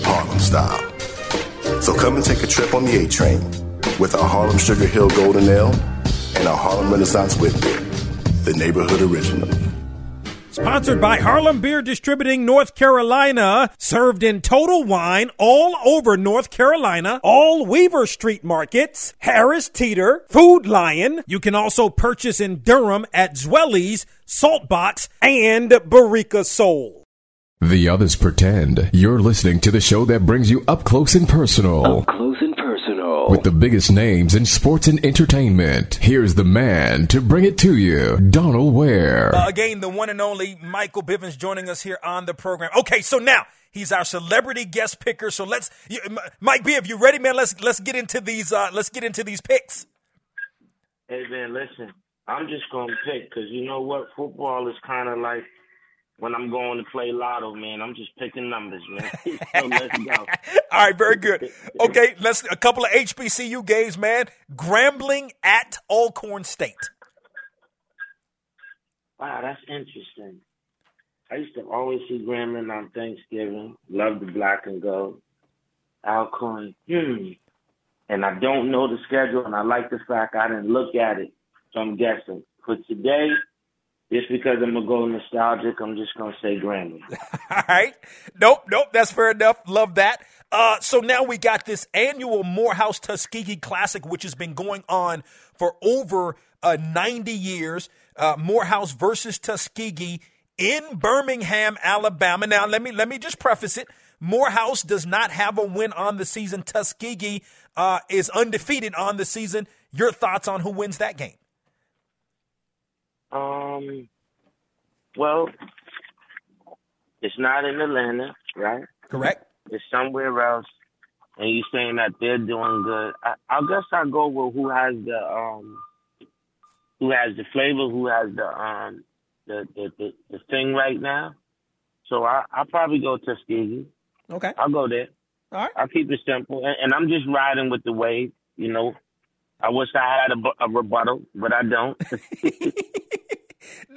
Harlem style. So come and take a trip on the A train with our Harlem Sugar Hill Golden Ale and a Harlem Renaissance Wit Beer, the neighborhood original. Sponsored by Harlem Beer Distributing North Carolina. Served in Total Wine all over North Carolina. All Weaver Street markets. Harris Teeter. Food Lion. You can also purchase in Durham at Zweli's, Saltbox, and Boricua Soul. The others pretend. You're listening to the show that brings you up close and personal. Up close and personal. With the biggest names in sports and entertainment. Here's the man to bring it to you, Donal Ware. Uh, again, the one and only Michael Bivins joining us here on the program. Okay, so now he's our celebrity guest picker. So let's, you, Mike B, if you ready, man, let's let's get into these. Uh, let's get into these picks. Hey man, listen, I'm just gonna pick because you know what, football is kind of like when I'm going to play lotto, man. I'm just picking numbers, man. so let's go. All right, very good. Okay, let's a couple of HBCU games, man. Grambling at Alcorn State. Wow, that's interesting. I used to always see Grambling on Thanksgiving. Love the black and gold. Alcorn, hmm. And I don't know the schedule, and I like the fact I didn't look at it. So I'm guessing. For today, just because I'm gonna go nostalgic, I'm just gonna say Grambling. All right. Nope, nope, that's fair enough. Love that. Uh, so now we got this annual Morehouse Tuskegee Classic, which has been going on for over uh, 90 years. Uh, Morehouse versus Tuskegee in Birmingham, Alabama. Now let me let me just preface it. Morehouse does not have a win on the season. Tuskegee uh, is undefeated on the season. Your thoughts on who wins that game? Um, well, it's not in Atlanta, right? Correct. It's somewhere else, and you're saying that they're doing good. I, I guess I go with who has the um, who has the flavor, who has the um, the the the, the thing right now. So I I'll probably go Tuskegee. Okay. I'll go there. All right. I'll keep it simple, and, and I'm just riding with the wave. You know, I wish I had a, a rebuttal, but I don't.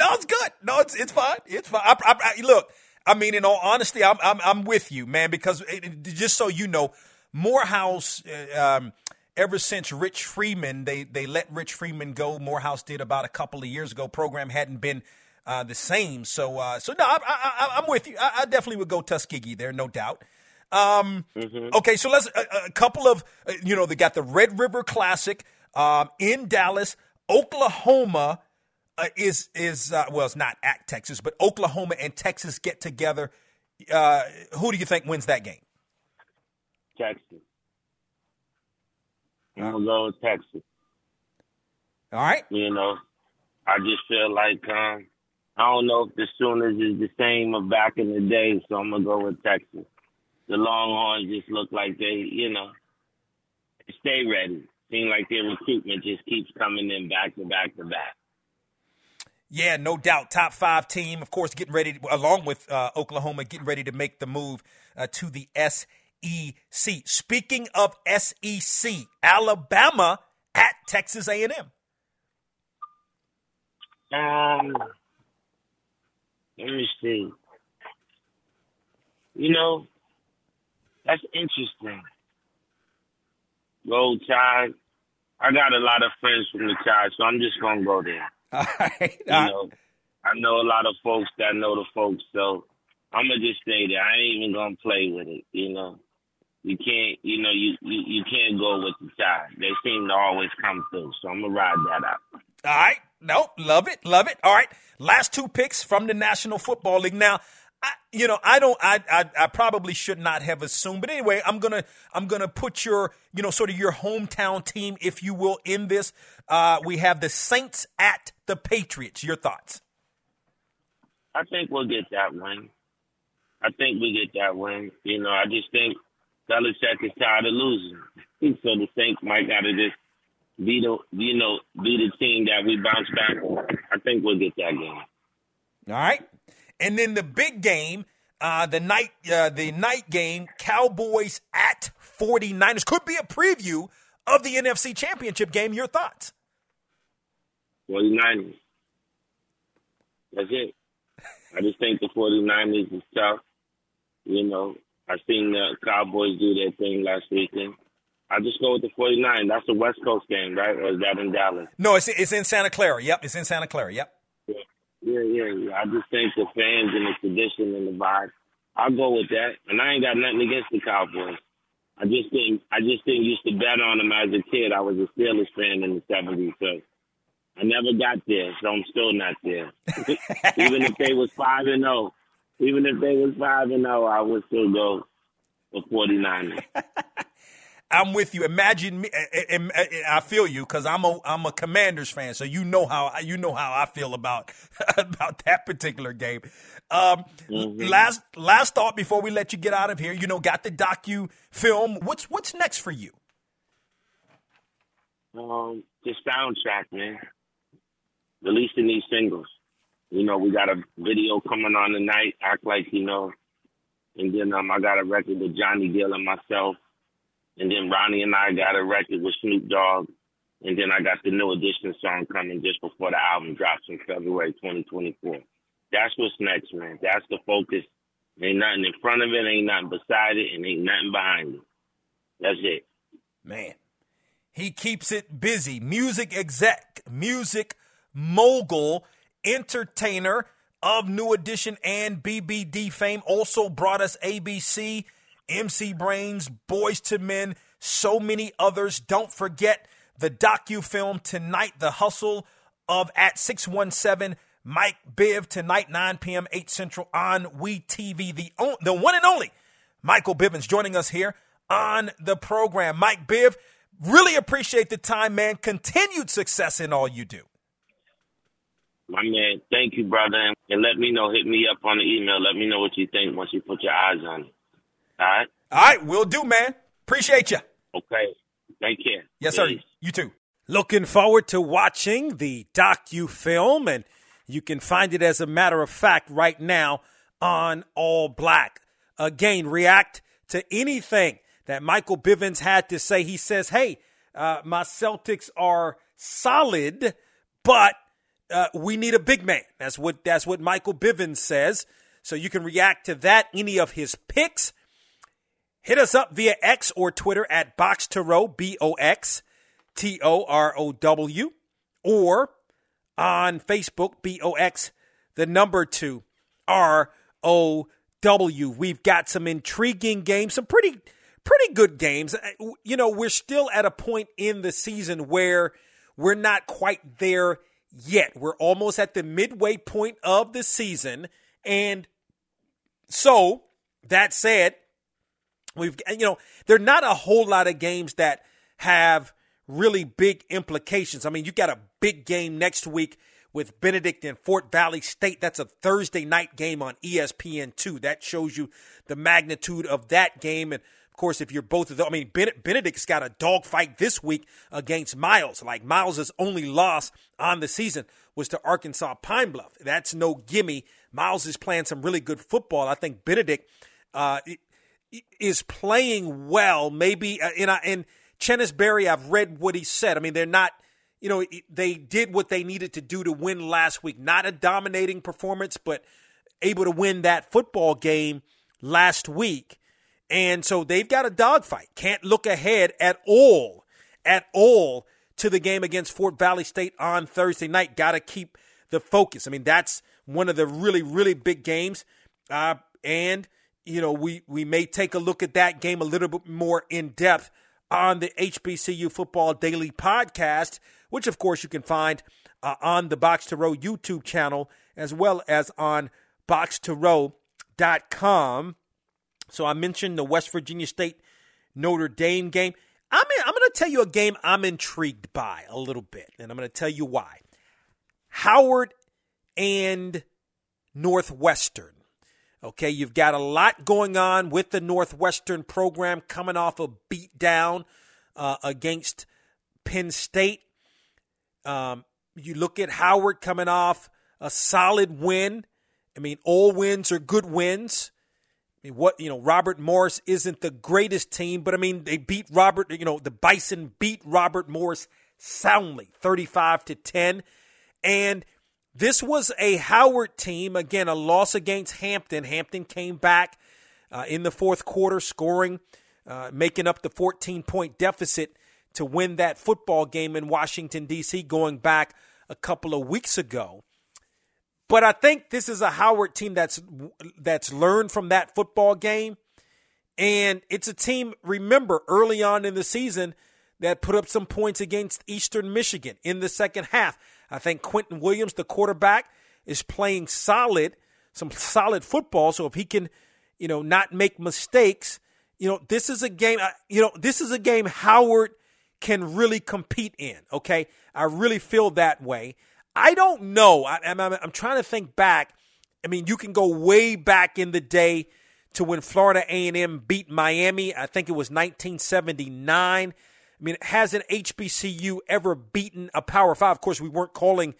no, it's good. No, it's it's fine. It's fine. I, I, I, look, I mean, in all honesty, I'm I'm, I'm with you, man. Because it, just so you know, Morehouse. Um, ever since Rich Freeman, they they let Rich Freeman go. Morehouse did about a couple of years ago. Program hadn't been uh, the same. So uh, so no, I, am with you. I, I, definitely would go Tuskegee there, no doubt. Um, mm-hmm. Okay, so let's a, a couple of uh, you know they got the Red River Classic um, in Dallas, Oklahoma. Uh, is is uh, well, it's not at Texas, but Oklahoma and Texas get together. Uh, who do you think wins that game? Texas. I'm gonna go with Texas. All right. You know, I just feel like um, I don't know if the Sooners is the same of back in the day, so I'm gonna go with Texas. The Longhorns just look like they, you know, stay ready. Seem like their recruitment just keeps coming in back to back to back. Yeah, no doubt. Top five team, of course, getting ready, to, along with uh, Oklahoma, getting ready to make the move uh, to the SEC. Speaking of SEC, Alabama at Texas A&M. Um, let me see. You know, that's interesting. Roll Tide. I got a lot of friends from the Tide, so I'm just gonna go there. All right. You uh, know, I know a lot of folks that know the folks, so I'm gonna just stay there. I ain't even gonna play with it. You know, you can't. You know, you you, you can't go with the Tide. They seem to always come through, so I'm gonna ride that out. All right. Nope. Love it. Love it. All right. Last two picks from the National Football League. Now, I, you know, I don't, I, I, I probably should not have assumed, but anyway, I'm gonna, I'm gonna put your, you know, sort of your hometown team, if you will, in this. Uh, we have the Saints at the Patriots. Your thoughts? I think we'll get that win. I think we get that win. You know, I just think Belichick is tired of losing, so the Saints might gotta just be the, you know, be the team that we bounce back on. I think we'll get that game. All right. And then the big game, uh, the night uh, the night game, Cowboys at 49ers could be a preview of the NFC Championship game. Your thoughts? 49ers. That's it. I just think the 49ers is tough. You know, I've seen the Cowboys do their thing last weekend. I just go with the 49. That's a West Coast game, right? Or is that in Dallas? No, it's it's in Santa Clara. Yep, it's in Santa Clara. Yep. Yeah, yeah, yeah. I just think the fans and the tradition and the vibe. I'll go with that. And I ain't got nothing against the Cowboys. I just didn't I just didn't used to bet on them as a kid. I was a Steelers fan in the seventies, so I never got there, so I'm still not there. even if they was five and zero, even if they was five and zero, I would still go for 49ers. I'm with you. Imagine me. eh, eh, eh, I feel you because I'm a I'm a Commanders fan, so you know how you know how I feel about about that particular game. Um, Last last thought before we let you get out of here. You know, got the docu film. What's what's next for you? Um, just soundtrack, man. Releasing these singles. You know, we got a video coming on tonight. Act like you know, and then um, I got a record with Johnny Gill and myself, and then Ronnie and I got a record with Snoop Dogg, and then I got the new edition song coming just before the album drops in February 2024. That's what's next, man. That's the focus. Ain't nothing in front of it, ain't nothing beside it, and ain't nothing behind it. That's it. Man, he keeps it busy. Music exec, music mogul, entertainer of New Edition and BBD fame. Also brought us ABC, MC Brains, Boys to Men, so many others. Don't forget the docu film tonight, The Hustle of at 617 Mike Biv tonight, 9 p.m., 8 Central on We TV. The, on, the one and only Michael Bivins joining us here on the program. Mike Biv, really appreciate the time, man. Continued success in all you do. My man, thank you, brother. And let me know, hit me up on the email. Let me know what you think once you put your eyes on it. All right? All right, we'll do, man. Appreciate you. Okay. Thank you. Yes, sir. You too. Looking forward to watching the docu film, and you can find it as a matter of fact right now on All Black. Again, react to anything that Michael Bivins had to say. He says, "Hey, uh, my Celtics are solid, but uh, we need a big man." That's what that's what Michael Bivins says. So you can react to that. Any of his picks. Hit us up via X or Twitter at Box to B O X T O R O W, or on Facebook, B O X, the number two, R O W. We've got some intriguing games, some pretty, pretty good games. Uh, You know, we're still at a point in the season where we're not quite there yet. We're almost at the midway point of the season. And so, that said, We've, you know, there are not a whole lot of games that have really big implications. I mean, you got a big game next week with Benedict and Fort Valley State. That's a Thursday night game on E ESPN2. That shows you the magnitude of that game. And of course, if you're both of them, I mean, Benedict's got a dogfight this week against Miles. Like Miles' only loss on the season was to Arkansas Pine Bluff. That's no gimme. Miles is playing some really good football. I think Benedict uh, is playing well. Maybe uh, in in Chennis Berry, I've read what he said. I mean, they're not. You know, they did what they needed to do to win last week. Not a dominating performance, but able to win that football game last week. And so they've got a dogfight. Can't look ahead at all, at all to the game against Fort Valley State on Thursday night. Got to keep the focus. I mean, that's one of the really, really big games. Uh, and, you know, we, we may take a look at that game a little bit more in depth on the HBCU Football Daily podcast, which, of course, you can find uh, on the Box to Row YouTube channel as well as on boxtorow.com. So I mentioned the West Virginia State Notre Dame game. I'm in, I'm going to tell you a game I'm intrigued by a little bit, and I'm going to tell you why. Howard and Northwestern. Okay, you've got a lot going on with the Northwestern program coming off a beatdown uh, against Penn State. Um, you look at Howard coming off a solid win. I mean, all wins are good wins I mean, what you know, Robert Morris isn't the greatest team, but I mean, they beat Robert. You know, the Bison beat Robert Morris soundly, thirty-five to ten, and this was a Howard team. Again, a loss against Hampton. Hampton came back uh, in the fourth quarter, scoring, uh, making up the fourteen-point deficit to win that football game in Washington D.C. Going back a couple of weeks ago. But I think this is a Howard team that's that's learned from that football game. And it's a team, remember, early on in the season that put up some points against Eastern Michigan in the second half. I think Quentin Williams, the quarterback, is playing solid, some solid football. So if he can, you know, not make mistakes, you know, this is a game, you know, this is a game Howard can really compete in. Okay. I really feel that way. I don't know. I, am I'm, I'm trying to think back. I mean, you can go way back in the day to when Florida A&M beat Miami. I think it was 1979. I mean, has an HBCU ever beaten a Power Five? Of course, we weren't calling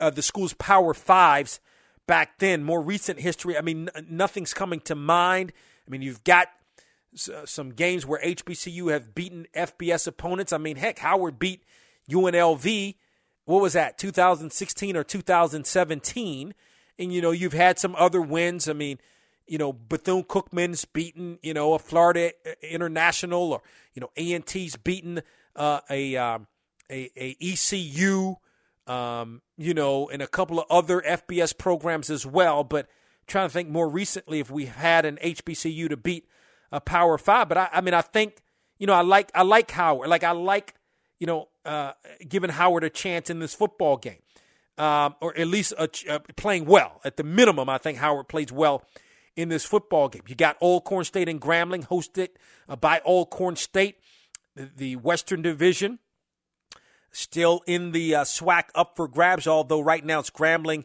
uh, the schools Power Fives back then. More recent history, I mean, n- nothing's coming to mind. I mean, you've got uh, some games where HBCU have beaten FBS opponents. I mean, heck, Howard beat UNLV what was that, 2016 or 2017? And, you know, you've had some other wins. I mean, you know, Bethune Cookman's beaten, you know, a Florida International or, you know, A&T's beaten uh, a, um, a, a ECU, um, you know, and a couple of other FBS programs as well. But trying to think more recently if we've had an HBCU to beat a Power Five. But I, I mean, I think, you know, I like I like Howard. Like I like, you know, uh, giving Howard a chance in this football game, um, or at least a, uh, playing well. At the minimum, I think Howard plays well in this football game. You got Corn State and Grambling hosted uh, by Corn State, the, Western Division. Still in the uh, SWAC up for grabs, although right now it's Grambling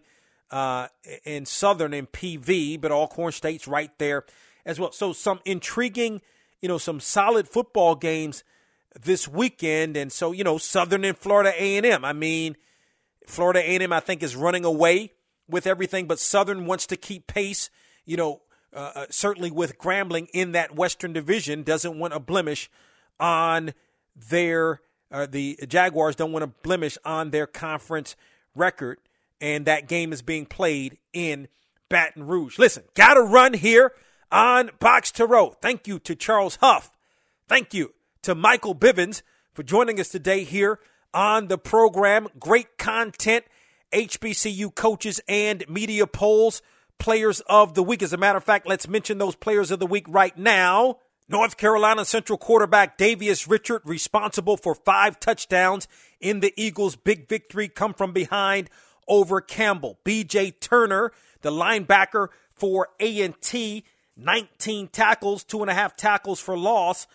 uh, in Southern and PV, but Corn State's right there as well. So some intriguing, you know, some solid football games this weekend. And so, you know, Southern and Florida A&M. I mean, Florida A&M, I think, is running away with everything, but Southern wants to keep pace, you know, uh, uh, certainly with Grambling in that Western Division, doesn't want a blemish on their, uh, the Jaguars don't want a blemish on their conference record. And that game is being played in Baton Rouge. Listen, got to run here on Box to Row. Thank you to Charles Huff. Thank you to Michael Bivins for joining us today here on the program. Great content, HBCU coaches and media polls, players of the week. As a matter of fact, let's mention those players of the week right now. North Carolina Central quarterback Davius Richard, responsible for five touchdowns in the Eagles' big victory, come from behind over Campbell. B.J. Turner, the linebacker for A&T, 19 tackles, two and a half tackles for loss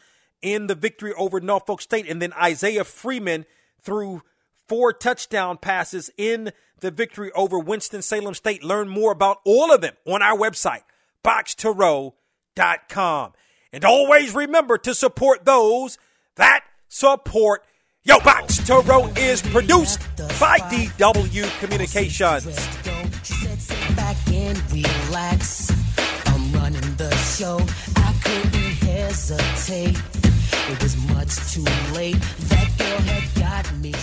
in the victory over Norfolk State. And then Isaiah Freeman threw four touchdown passes in the victory over Winston-Salem State. Learn more about all of them on our website, boxtorow.com. And always remember to support those that support Yo Box to Row is produced by DW Communications. I'm running the show. I couldn't hesitate. It was much too late. That girl had got me.